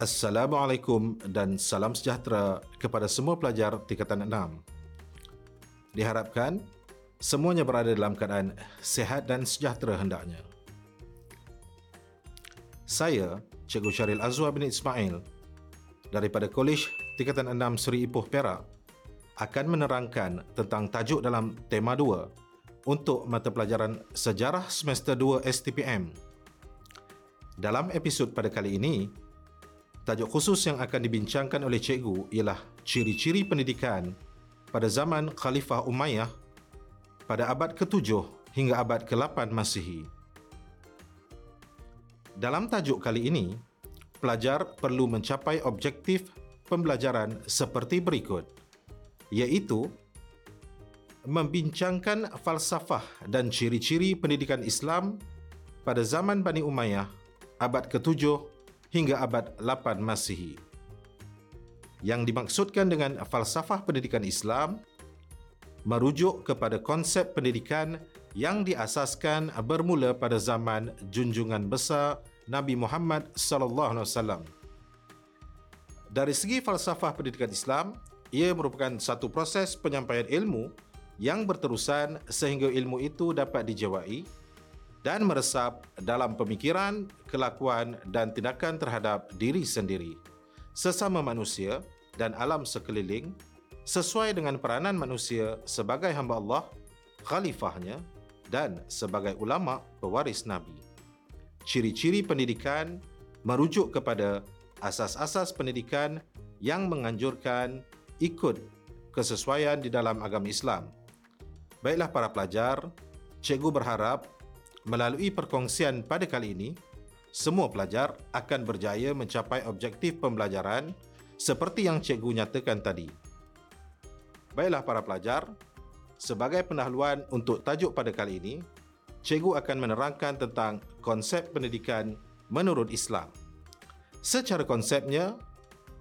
Assalamualaikum dan salam sejahtera kepada semua pelajar tingkatan 6. Diharapkan semuanya berada dalam keadaan sehat dan sejahtera hendaknya. Saya, Cikgu Syaril Azwa bin Ismail daripada Kolej Tingkatan 6 Seri Ipoh Perak akan menerangkan tentang tajuk dalam tema 2 untuk mata pelajaran Sejarah Semester 2 STPM. Dalam episod pada kali ini, Tajuk khusus yang akan dibincangkan oleh cikgu ialah ciri-ciri pendidikan pada zaman Khalifah Umayyah pada abad ke-7 hingga abad ke-8 Masihi. Dalam tajuk kali ini, pelajar perlu mencapai objektif pembelajaran seperti berikut, iaitu membincangkan falsafah dan ciri-ciri pendidikan Islam pada zaman Bani Umayyah abad ke-7 hingga abad 8 Masihi. Yang dimaksudkan dengan falsafah pendidikan Islam merujuk kepada konsep pendidikan yang diasaskan bermula pada zaman junjungan besar Nabi Muhammad sallallahu alaihi wasallam. Dari segi falsafah pendidikan Islam, ia merupakan satu proses penyampaian ilmu yang berterusan sehingga ilmu itu dapat dijawai dan meresap dalam pemikiran, kelakuan dan tindakan terhadap diri sendiri, sesama manusia dan alam sekeliling sesuai dengan peranan manusia sebagai hamba Allah, khalifahnya dan sebagai ulama pewaris Nabi. Ciri-ciri pendidikan merujuk kepada asas-asas pendidikan yang menganjurkan ikut kesesuaian di dalam agama Islam. Baiklah para pelajar, cikgu berharap Melalui perkongsian pada kali ini, semua pelajar akan berjaya mencapai objektif pembelajaran seperti yang cikgu nyatakan tadi. Baiklah para pelajar, sebagai pendahuluan untuk tajuk pada kali ini, cikgu akan menerangkan tentang konsep pendidikan menurut Islam. Secara konsepnya,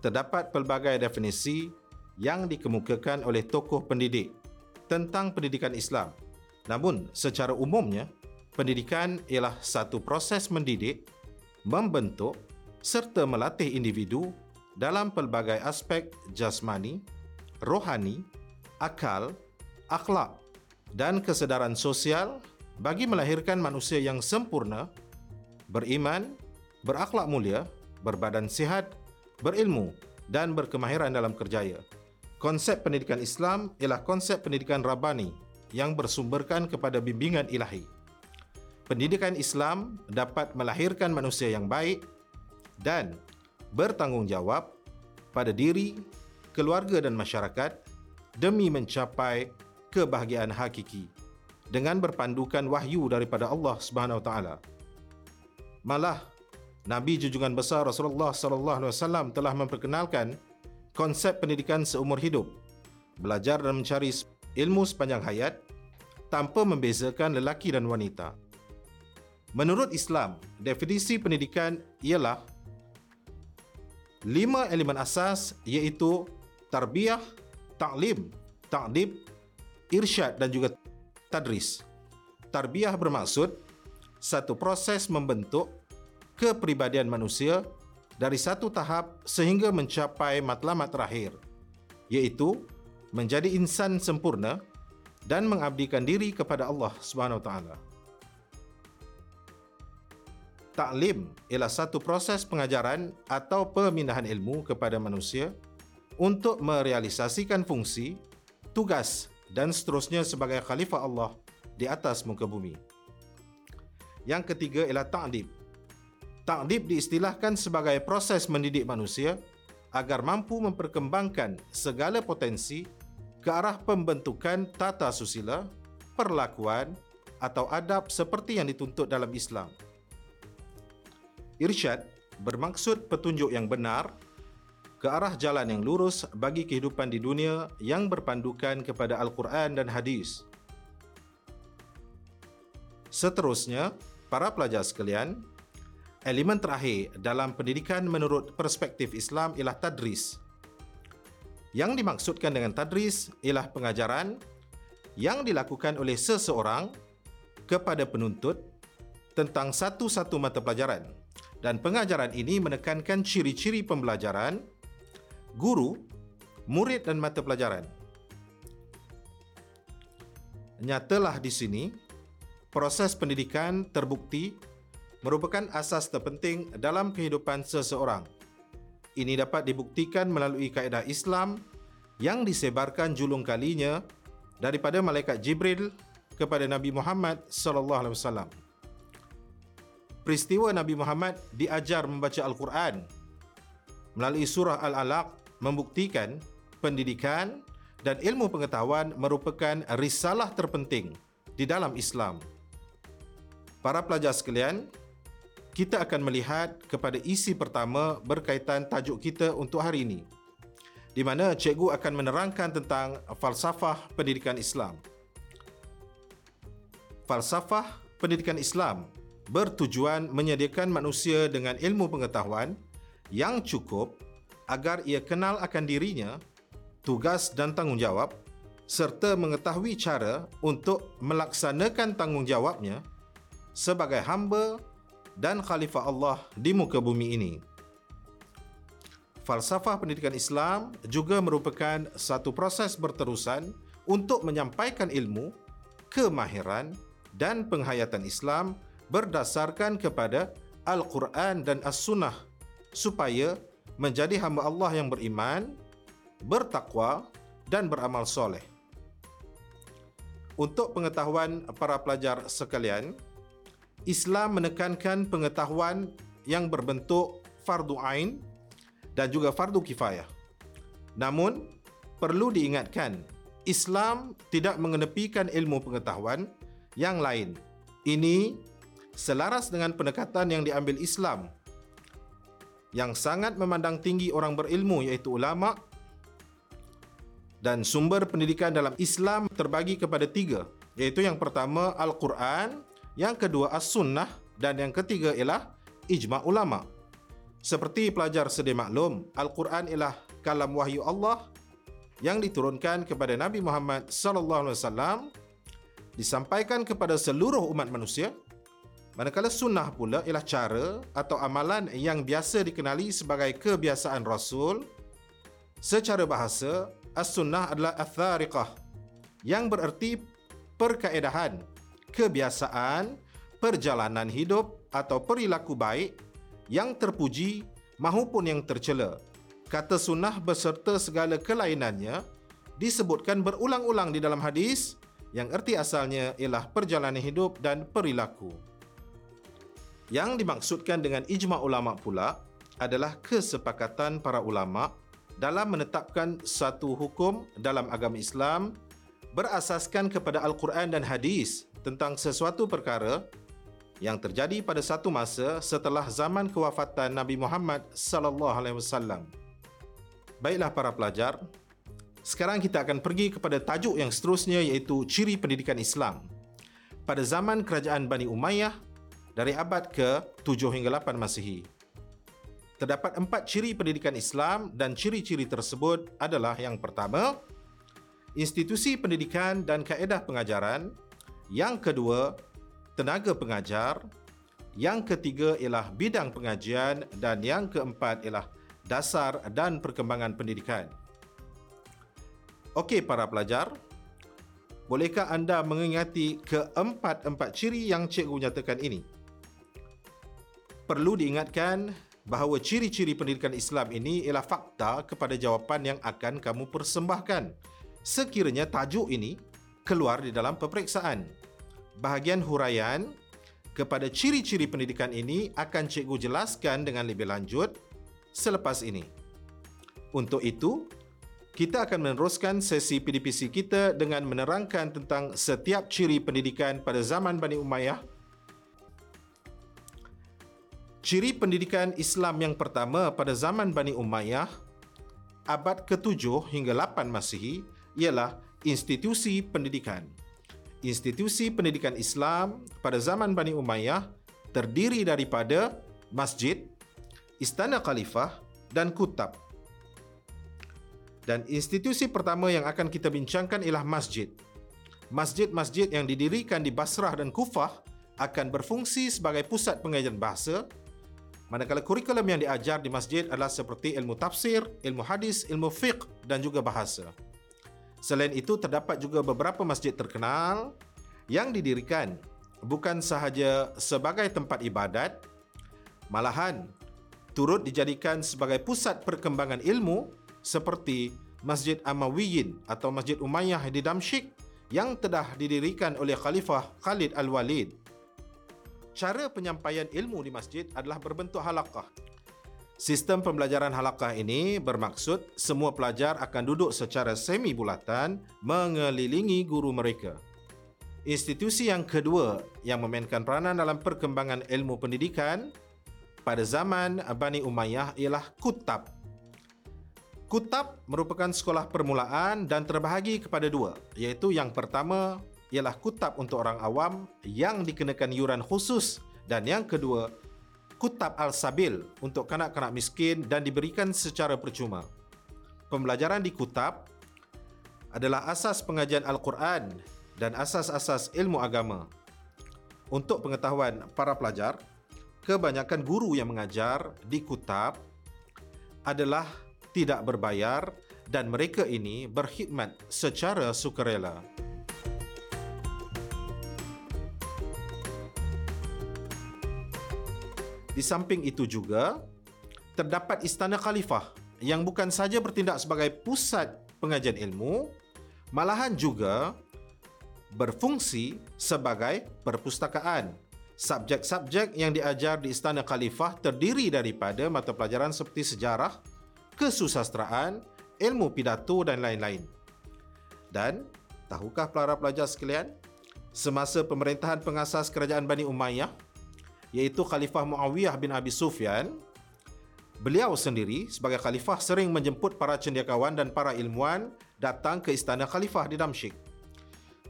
terdapat pelbagai definisi yang dikemukakan oleh tokoh pendidik tentang pendidikan Islam. Namun, secara umumnya, pendidikan ialah satu proses mendidik, membentuk serta melatih individu dalam pelbagai aspek jasmani, rohani, akal, akhlak dan kesedaran sosial bagi melahirkan manusia yang sempurna, beriman, berakhlak mulia, berbadan sihat, berilmu dan berkemahiran dalam kerjaya. Konsep pendidikan Islam ialah konsep pendidikan Rabbani yang bersumberkan kepada bimbingan ilahi pendidikan Islam dapat melahirkan manusia yang baik dan bertanggungjawab pada diri, keluarga dan masyarakat demi mencapai kebahagiaan hakiki dengan berpandukan wahyu daripada Allah Subhanahu Wa Taala. Malah Nabi junjungan besar Rasulullah sallallahu alaihi wasallam telah memperkenalkan konsep pendidikan seumur hidup, belajar dan mencari ilmu sepanjang hayat tanpa membezakan lelaki dan wanita. Menurut Islam, definisi pendidikan ialah lima elemen asas iaitu tarbiyah, taklim, takdib, irsyad dan juga tadris. Tarbiyah bermaksud satu proses membentuk kepribadian manusia dari satu tahap sehingga mencapai matlamat terakhir iaitu menjadi insan sempurna dan mengabdikan diri kepada Allah Subhanahu taala taklim ialah satu proses pengajaran atau pemindahan ilmu kepada manusia untuk merealisasikan fungsi, tugas dan seterusnya sebagai khalifah Allah di atas muka bumi. Yang ketiga ialah ta'dib. Ta'dib diistilahkan sebagai proses mendidik manusia agar mampu memperkembangkan segala potensi ke arah pembentukan tata susila, perlakuan atau adab seperti yang dituntut dalam Islam. Irsyad bermaksud petunjuk yang benar ke arah jalan yang lurus bagi kehidupan di dunia yang berpandukan kepada Al-Quran dan Hadis. Seterusnya, para pelajar sekalian, elemen terakhir dalam pendidikan menurut perspektif Islam ialah tadris. Yang dimaksudkan dengan tadris ialah pengajaran yang dilakukan oleh seseorang kepada penuntut tentang satu-satu mata pelajaran Dan pengajaran ini menekankan ciri-ciri pembelajaran, guru, murid dan mata pelajaran. Nyatalah di sini, proses pendidikan terbukti merupakan asas terpenting dalam kehidupan seseorang. Ini dapat dibuktikan melalui kaedah Islam yang disebarkan julung kalinya daripada malaikat Jibril kepada Nabi Muhammad sallallahu alaihi wasallam. Peristiwa Nabi Muhammad diajar membaca Al-Quran melalui surah Al-Alaq membuktikan pendidikan dan ilmu pengetahuan merupakan risalah terpenting di dalam Islam. Para pelajar sekalian, kita akan melihat kepada isi pertama berkaitan tajuk kita untuk hari ini di mana cikgu akan menerangkan tentang falsafah pendidikan Islam. Falsafah pendidikan Islam bertujuan menyediakan manusia dengan ilmu pengetahuan yang cukup agar ia kenal akan dirinya, tugas dan tanggungjawab serta mengetahui cara untuk melaksanakan tanggungjawabnya sebagai hamba dan khalifah Allah di muka bumi ini. Falsafah pendidikan Islam juga merupakan satu proses berterusan untuk menyampaikan ilmu, kemahiran dan penghayatan Islam berdasarkan kepada Al-Quran dan As-Sunnah supaya menjadi hamba Allah yang beriman, bertakwa dan beramal soleh. Untuk pengetahuan para pelajar sekalian, Islam menekankan pengetahuan yang berbentuk fardu ain dan juga fardu kifayah. Namun, perlu diingatkan, Islam tidak mengenepikan ilmu pengetahuan yang lain. Ini selaras dengan pendekatan yang diambil Islam yang sangat memandang tinggi orang berilmu iaitu ulama dan sumber pendidikan dalam Islam terbagi kepada tiga iaitu yang pertama Al-Quran, yang kedua As-Sunnah dan yang ketiga ialah Ijma' Ulama' Seperti pelajar sedia maklum, Al-Quran ialah kalam wahyu Allah yang diturunkan kepada Nabi Muhammad sallallahu alaihi wasallam disampaikan kepada seluruh umat manusia Manakala sunnah pula ialah cara atau amalan yang biasa dikenali sebagai kebiasaan Rasul. Secara bahasa, as-sunnah adalah athariqah yang bererti perkaedahan, kebiasaan, perjalanan hidup atau perilaku baik yang terpuji maupun yang tercela. Kata sunnah beserta segala kelainannya disebutkan berulang-ulang di dalam hadis yang erti asalnya ialah perjalanan hidup dan perilaku. Yang dimaksudkan dengan ijma ulama pula adalah kesepakatan para ulama dalam menetapkan satu hukum dalam agama Islam berasaskan kepada Al-Quran dan hadis tentang sesuatu perkara yang terjadi pada satu masa setelah zaman kewafatan Nabi Muhammad sallallahu alaihi wasallam. Baiklah para pelajar, sekarang kita akan pergi kepada tajuk yang seterusnya iaitu ciri pendidikan Islam. Pada zaman kerajaan Bani Umayyah, dari abad ke-7 hingga 8 Masihi. Terdapat empat ciri pendidikan Islam dan ciri-ciri tersebut adalah yang pertama, institusi pendidikan dan kaedah pengajaran, yang kedua, tenaga pengajar, yang ketiga ialah bidang pengajian dan yang keempat ialah dasar dan perkembangan pendidikan. Okey para pelajar, bolehkah anda mengingati keempat-empat ciri yang cikgu nyatakan ini? Perlu diingatkan bahawa ciri-ciri pendidikan Islam ini ialah fakta kepada jawapan yang akan kamu persembahkan. Sekiranya tajuk ini keluar di dalam peperiksaan. Bahagian huraian kepada ciri-ciri pendidikan ini akan cikgu jelaskan dengan lebih lanjut selepas ini. Untuk itu, kita akan meneruskan sesi PDPC kita dengan menerangkan tentang setiap ciri pendidikan pada zaman Bani Umayyah Ciri pendidikan Islam yang pertama pada zaman Bani Umayyah abad ke-7 hingga 8 Masihi ialah institusi pendidikan. Institusi pendidikan Islam pada zaman Bani Umayyah terdiri daripada masjid, istana khalifah dan kutab. Dan institusi pertama yang akan kita bincangkan ialah masjid. Masjid-masjid yang didirikan di Basrah dan Kufah akan berfungsi sebagai pusat pengajian bahasa Manakala kurikulum yang diajar di masjid adalah seperti ilmu tafsir, ilmu hadis, ilmu fiqh dan juga bahasa. Selain itu, terdapat juga beberapa masjid terkenal yang didirikan bukan sahaja sebagai tempat ibadat, malahan turut dijadikan sebagai pusat perkembangan ilmu seperti Masjid Amawiyin atau Masjid Umayyah di Damsyik yang telah didirikan oleh Khalifah Khalid Al-Walid cara penyampaian ilmu di masjid adalah berbentuk halakah. Sistem pembelajaran halakah ini bermaksud semua pelajar akan duduk secara semi bulatan mengelilingi guru mereka. Institusi yang kedua yang memainkan peranan dalam perkembangan ilmu pendidikan pada zaman Bani Umayyah ialah Kutab. Kutab merupakan sekolah permulaan dan terbahagi kepada dua, iaitu yang pertama ialah kutab untuk orang awam yang dikenakan yuran khusus dan yang kedua kutab al-sabil untuk kanak-kanak miskin dan diberikan secara percuma. Pembelajaran di kutab adalah asas pengajian Al-Quran dan asas-asas ilmu agama. Untuk pengetahuan para pelajar, kebanyakan guru yang mengajar di kutab adalah tidak berbayar dan mereka ini berkhidmat secara sukarela. Di samping itu juga terdapat istana khalifah yang bukan saja bertindak sebagai pusat pengajian ilmu malahan juga berfungsi sebagai perpustakaan. Subjek-subjek yang diajar di istana khalifah terdiri daripada mata pelajaran seperti sejarah, kesusastraan, ilmu pidato dan lain-lain. Dan tahukah para pelajar sekalian, semasa pemerintahan pengasas kerajaan Bani Umayyah, iaitu Khalifah Muawiyah bin Abi Sufyan, beliau sendiri sebagai khalifah sering menjemput para cendekiawan dan para ilmuwan datang ke istana khalifah di Damsyik.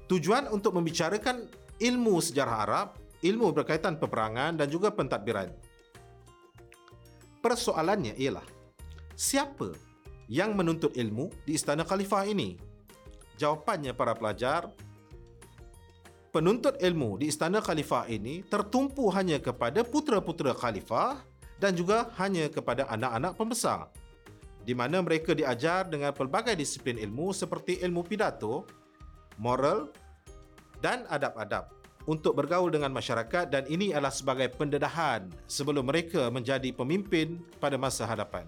Tujuan untuk membicarakan ilmu sejarah Arab, ilmu berkaitan peperangan dan juga pentadbiran. Persoalannya ialah, siapa yang menuntut ilmu di istana khalifah ini? Jawapannya para pelajar, penuntut ilmu di istana khalifah ini tertumpu hanya kepada putera-putera khalifah dan juga hanya kepada anak-anak pembesar di mana mereka diajar dengan pelbagai disiplin ilmu seperti ilmu pidato, moral dan adab-adab untuk bergaul dengan masyarakat dan ini adalah sebagai pendedahan sebelum mereka menjadi pemimpin pada masa hadapan.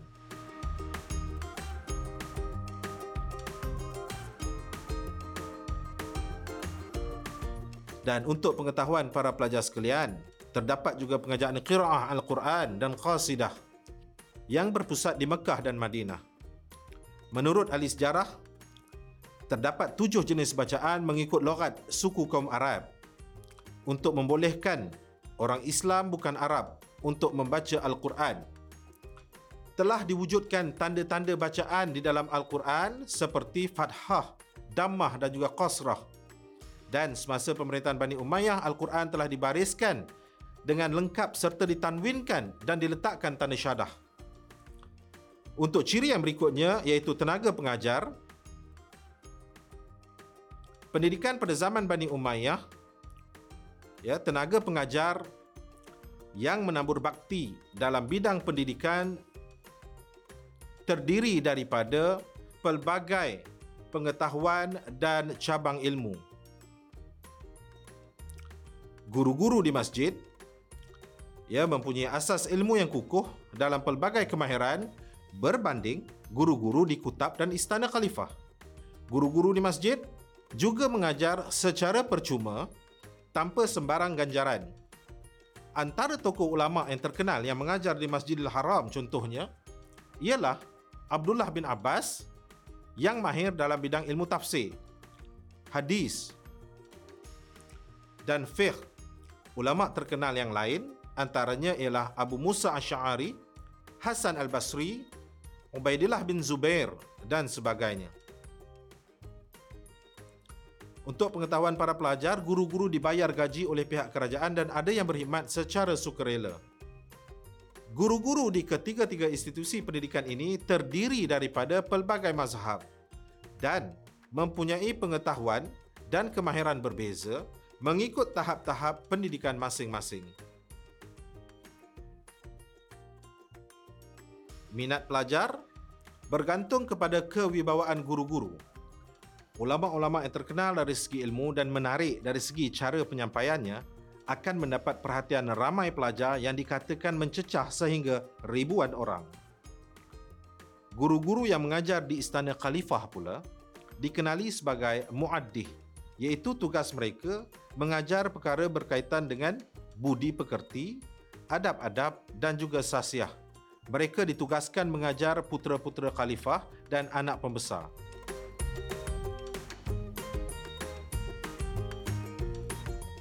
Dan untuk pengetahuan para pelajar sekalian, terdapat juga pengajaran qiraah Al-Quran dan qasidah yang berpusat di Mekah dan Madinah. Menurut ahli sejarah, terdapat tujuh jenis bacaan mengikut logat suku kaum Arab untuk membolehkan orang Islam bukan Arab untuk membaca Al-Quran. Telah diwujudkan tanda-tanda bacaan di dalam Al-Quran seperti Fathah, Dammah dan juga Qasrah dan semasa pemerintahan Bani Umayyah Al-Quran telah dibariskan dengan lengkap serta ditanwinkan dan diletakkan tanda syadah. Untuk ciri yang berikutnya iaitu tenaga pengajar pendidikan pada zaman Bani Umayyah ya tenaga pengajar yang menabur bakti dalam bidang pendidikan terdiri daripada pelbagai pengetahuan dan cabang ilmu guru-guru di masjid ya mempunyai asas ilmu yang kukuh dalam pelbagai kemahiran berbanding guru-guru di kutab dan istana khalifah. Guru-guru di masjid juga mengajar secara percuma tanpa sembarang ganjaran. Antara tokoh ulama yang terkenal yang mengajar di Masjidil Haram contohnya ialah Abdullah bin Abbas yang mahir dalam bidang ilmu tafsir, hadis dan fiqh Ulama terkenal yang lain antaranya ialah Abu Musa Asy'ari, Hasan Al-Basri, Ubaidillah bin Zubair dan sebagainya. Untuk pengetahuan para pelajar, guru-guru dibayar gaji oleh pihak kerajaan dan ada yang berkhidmat secara sukarela. Guru-guru di ketiga-tiga institusi pendidikan ini terdiri daripada pelbagai mazhab dan mempunyai pengetahuan dan kemahiran berbeza mengikut tahap-tahap pendidikan masing-masing. minat pelajar bergantung kepada kewibawaan guru-guru. Ulama-ulama yang terkenal dari segi ilmu dan menarik dari segi cara penyampaiannya akan mendapat perhatian ramai pelajar yang dikatakan mencecah sehingga ribuan orang. Guru-guru yang mengajar di Istana Khalifah pula dikenali sebagai muaddih iaitu tugas mereka mengajar perkara berkaitan dengan budi pekerti, adab-adab dan juga sasiah. Mereka ditugaskan mengajar putera-putera khalifah dan anak pembesar.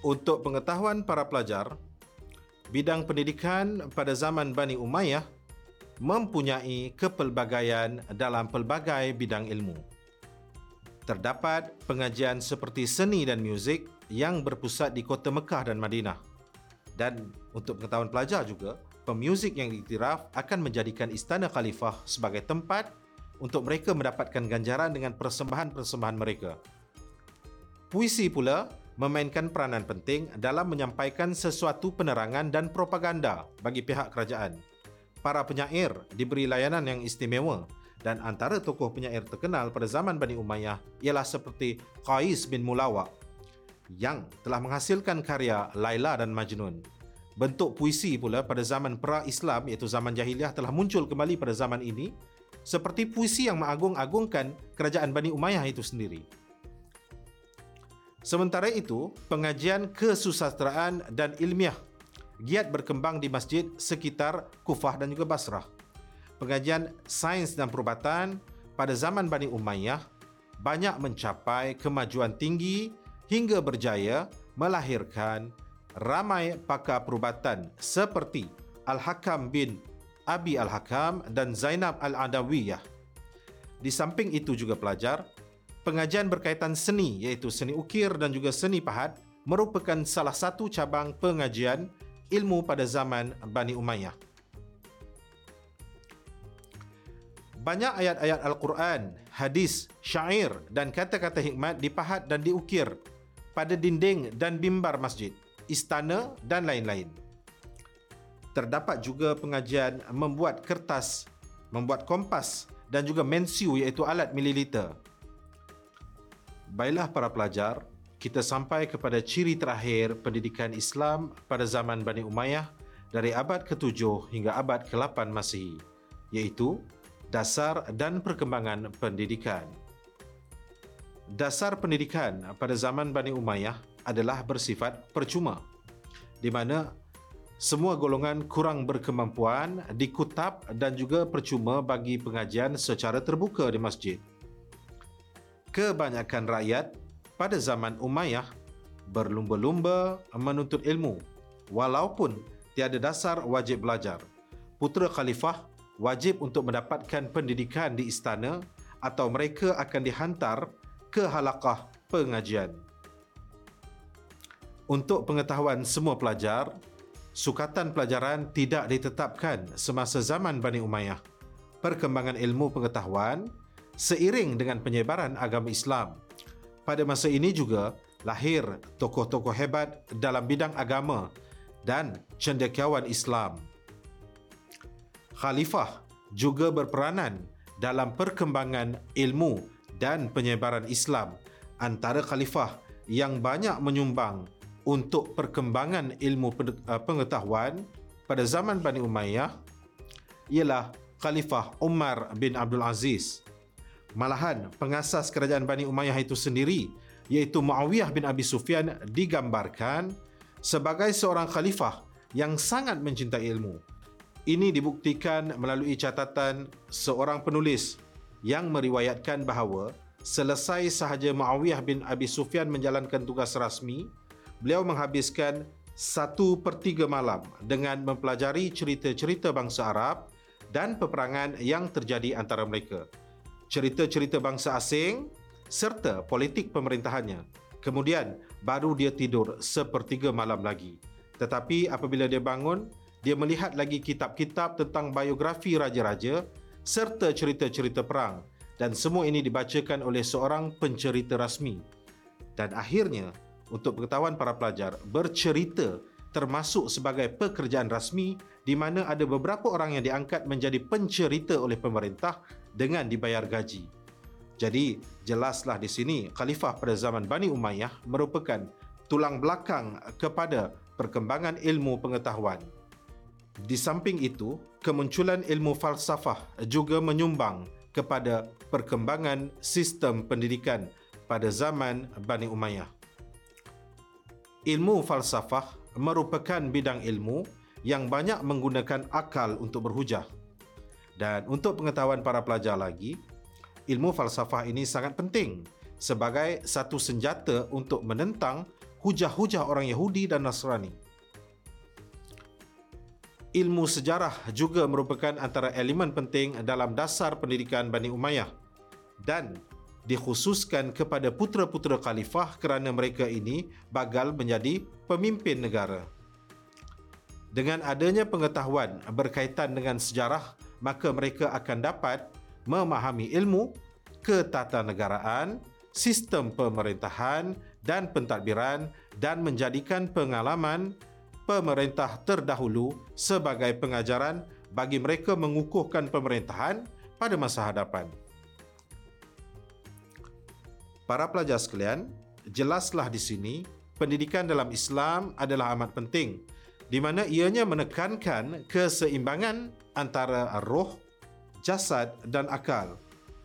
Untuk pengetahuan para pelajar, bidang pendidikan pada zaman Bani Umayyah mempunyai kepelbagaian dalam pelbagai bidang ilmu. Terdapat pengajian seperti seni dan muzik yang berpusat di kota Mekah dan Madinah. Dan untuk pengetahuan pelajar juga, pemuzik yang diiktiraf akan menjadikan Istana Khalifah sebagai tempat untuk mereka mendapatkan ganjaran dengan persembahan-persembahan mereka. Puisi pula memainkan peranan penting dalam menyampaikan sesuatu penerangan dan propaganda bagi pihak kerajaan. Para penyair diberi layanan yang istimewa dan antara tokoh penyair terkenal pada zaman Bani Umayyah ialah seperti Qais bin Mulawak yang telah menghasilkan karya Laila dan Majnun. Bentuk puisi pula pada zaman pra-Islam iaitu zaman jahiliah telah muncul kembali pada zaman ini seperti puisi yang mengagung-agungkan kerajaan Bani Umayyah itu sendiri. Sementara itu, pengajian kesusastraan dan ilmiah giat berkembang di masjid sekitar Kufah dan juga Basrah. Pengajian sains dan perubatan pada zaman Bani Umayyah banyak mencapai kemajuan tinggi hingga berjaya melahirkan ramai pakar perubatan seperti Al-Hakam bin Abi Al-Hakam dan Zainab Al-Adawiyah. Di samping itu juga pelajar, pengajian berkaitan seni iaitu seni ukir dan juga seni pahat merupakan salah satu cabang pengajian ilmu pada zaman Bani Umayyah. Banyak ayat-ayat Al-Quran, hadis, syair dan kata-kata hikmat dipahat dan diukir pada dinding dan bimbar masjid, istana dan lain-lain. Terdapat juga pengajian membuat kertas, membuat kompas dan juga mensiu iaitu alat mililiter. Baiklah para pelajar, kita sampai kepada ciri terakhir pendidikan Islam pada zaman Bani Umayyah dari abad ke-7 hingga abad ke-8 Masihi, iaitu dasar dan perkembangan pendidikan. Dasar pendidikan pada zaman Bani Umayyah adalah bersifat percuma, di mana semua golongan kurang berkemampuan dikutab dan juga percuma bagi pengajian secara terbuka di masjid kebanyakan rakyat pada zaman Umayyah berlumba-lumba menuntut ilmu walaupun tiada dasar wajib belajar. Putera khalifah wajib untuk mendapatkan pendidikan di istana atau mereka akan dihantar ke halakah pengajian. Untuk pengetahuan semua pelajar, sukatan pelajaran tidak ditetapkan semasa zaman Bani Umayyah. Perkembangan ilmu pengetahuan seiring dengan penyebaran agama Islam. Pada masa ini juga lahir tokoh-tokoh hebat dalam bidang agama dan cendekiawan Islam. Khalifah juga berperanan dalam perkembangan ilmu dan penyebaran Islam antara khalifah yang banyak menyumbang untuk perkembangan ilmu eh, pengetahuan pada zaman Bani Umayyah ialah Khalifah Umar bin Abdul Aziz Malahan pengasas kerajaan Bani Umayyah itu sendiri iaitu Muawiyah bin Abi Sufyan digambarkan sebagai seorang khalifah yang sangat mencintai ilmu. Ini dibuktikan melalui catatan seorang penulis yang meriwayatkan bahawa selesai sahaja Muawiyah bin Abi Sufyan menjalankan tugas rasmi, beliau menghabiskan satu per tiga malam dengan mempelajari cerita-cerita bangsa Arab dan peperangan yang terjadi antara mereka cerita-cerita bangsa asing serta politik pemerintahannya. Kemudian baru dia tidur sepertiga malam lagi. Tetapi apabila dia bangun, dia melihat lagi kitab-kitab tentang biografi raja-raja serta cerita-cerita perang dan semua ini dibacakan oleh seorang pencerita rasmi. Dan akhirnya, untuk pengetahuan para pelajar, bercerita termasuk sebagai pekerjaan rasmi di mana ada beberapa orang yang diangkat menjadi pencerita oleh pemerintah dengan dibayar gaji. Jadi, jelaslah di sini khalifah pada zaman Bani Umayyah merupakan tulang belakang kepada perkembangan ilmu pengetahuan. Di samping itu, kemunculan ilmu falsafah juga menyumbang kepada perkembangan sistem pendidikan pada zaman Bani Umayyah. Ilmu falsafah merupakan bidang ilmu yang banyak menggunakan akal untuk berhujah. Dan untuk pengetahuan para pelajar lagi, ilmu falsafah ini sangat penting sebagai satu senjata untuk menentang hujah-hujah orang Yahudi dan Nasrani. Ilmu sejarah juga merupakan antara elemen penting dalam dasar pendidikan Bani Umayyah dan dikhususkan kepada putera-putera khalifah kerana mereka ini bagal menjadi pemimpin negara. Dengan adanya pengetahuan berkaitan dengan sejarah, maka mereka akan dapat memahami ilmu ketatanegaraan, sistem pemerintahan dan pentadbiran dan menjadikan pengalaman pemerintah terdahulu sebagai pengajaran bagi mereka mengukuhkan pemerintahan pada masa hadapan. Para pelajar sekalian, jelaslah di sini pendidikan dalam Islam adalah amat penting di mana ianya menekankan keseimbangan antara roh, jasad dan akal.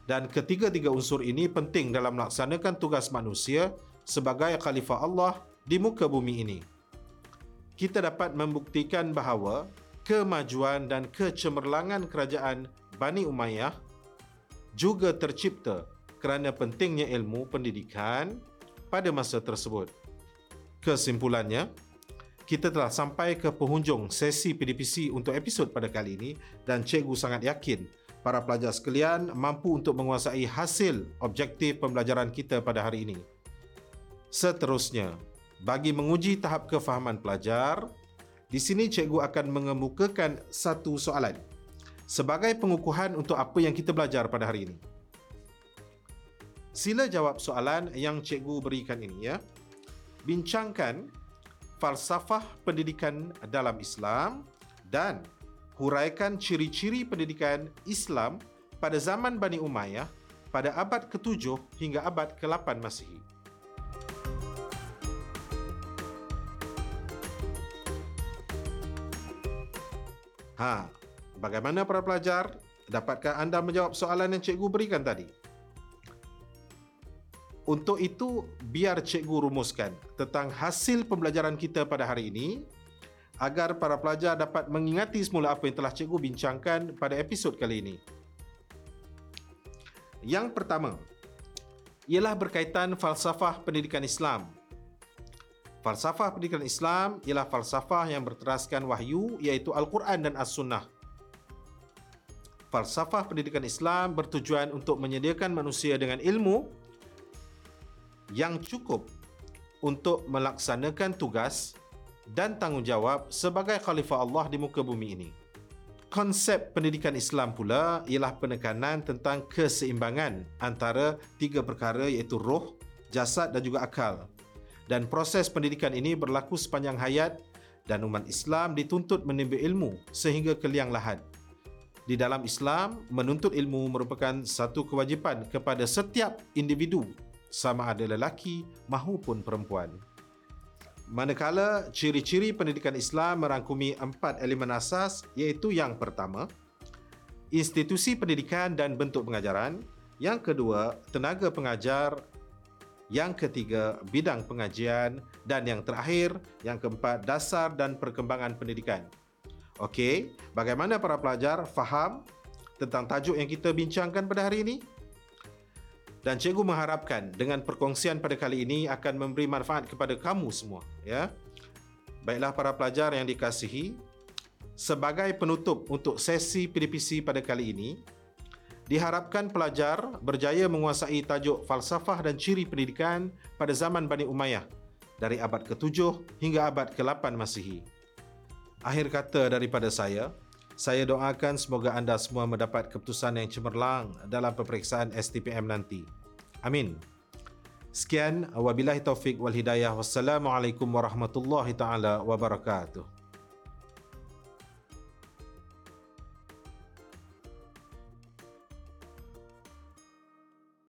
Dan ketiga-tiga unsur ini penting dalam melaksanakan tugas manusia sebagai khalifah Allah di muka bumi ini. Kita dapat membuktikan bahawa kemajuan dan kecemerlangan kerajaan Bani Umayyah juga tercipta kerana pentingnya ilmu pendidikan pada masa tersebut. Kesimpulannya, kita telah sampai ke penghujung sesi PDPC untuk episod pada kali ini dan cikgu sangat yakin para pelajar sekalian mampu untuk menguasai hasil objektif pembelajaran kita pada hari ini. Seterusnya, bagi menguji tahap kefahaman pelajar, di sini cikgu akan mengemukakan satu soalan sebagai pengukuhan untuk apa yang kita belajar pada hari ini. Sila jawab soalan yang cikgu berikan ini ya. Bincangkan falsafah pendidikan dalam Islam dan huraikan ciri-ciri pendidikan Islam pada zaman Bani Umayyah pada abad ke-7 hingga abad ke-8 Masihi. Ha, bagaimana para pelajar? Dapatkah anda menjawab soalan yang cikgu berikan tadi? Untuk itu, biar cikgu rumuskan tentang hasil pembelajaran kita pada hari ini agar para pelajar dapat mengingati semula apa yang telah cikgu bincangkan pada episod kali ini. Yang pertama, ialah berkaitan falsafah pendidikan Islam. Falsafah pendidikan Islam ialah falsafah yang berteraskan wahyu iaitu Al-Quran dan As-Sunnah. Falsafah pendidikan Islam bertujuan untuk menyediakan manusia dengan ilmu yang cukup untuk melaksanakan tugas dan tanggungjawab sebagai khalifah Allah di muka bumi ini. Konsep pendidikan Islam pula ialah penekanan tentang keseimbangan antara tiga perkara iaitu roh, jasad dan juga akal. Dan proses pendidikan ini berlaku sepanjang hayat dan umat Islam dituntut menimba ilmu sehingga ke liang lahat. Di dalam Islam, menuntut ilmu merupakan satu kewajipan kepada setiap individu sama ada lelaki mahupun perempuan. Manakala ciri-ciri pendidikan Islam merangkumi empat elemen asas iaitu yang pertama, institusi pendidikan dan bentuk pengajaran, yang kedua, tenaga pengajar, yang ketiga, bidang pengajian dan yang terakhir, yang keempat, dasar dan perkembangan pendidikan. Okey, bagaimana para pelajar faham tentang tajuk yang kita bincangkan pada hari ini? dan cikgu mengharapkan dengan perkongsian pada kali ini akan memberi manfaat kepada kamu semua ya baiklah para pelajar yang dikasihi sebagai penutup untuk sesi PDPC pada kali ini diharapkan pelajar berjaya menguasai tajuk falsafah dan ciri pendidikan pada zaman Bani Umayyah dari abad ke-7 hingga abad ke-8 Masihi akhir kata daripada saya saya doakan semoga anda semua mendapat keputusan yang cemerlang dalam peperiksaan STPM nanti. Amin. Sekian wabillahi taufik wal hidayah. Wassalamualaikum warahmatullahi taala wabarakatuh.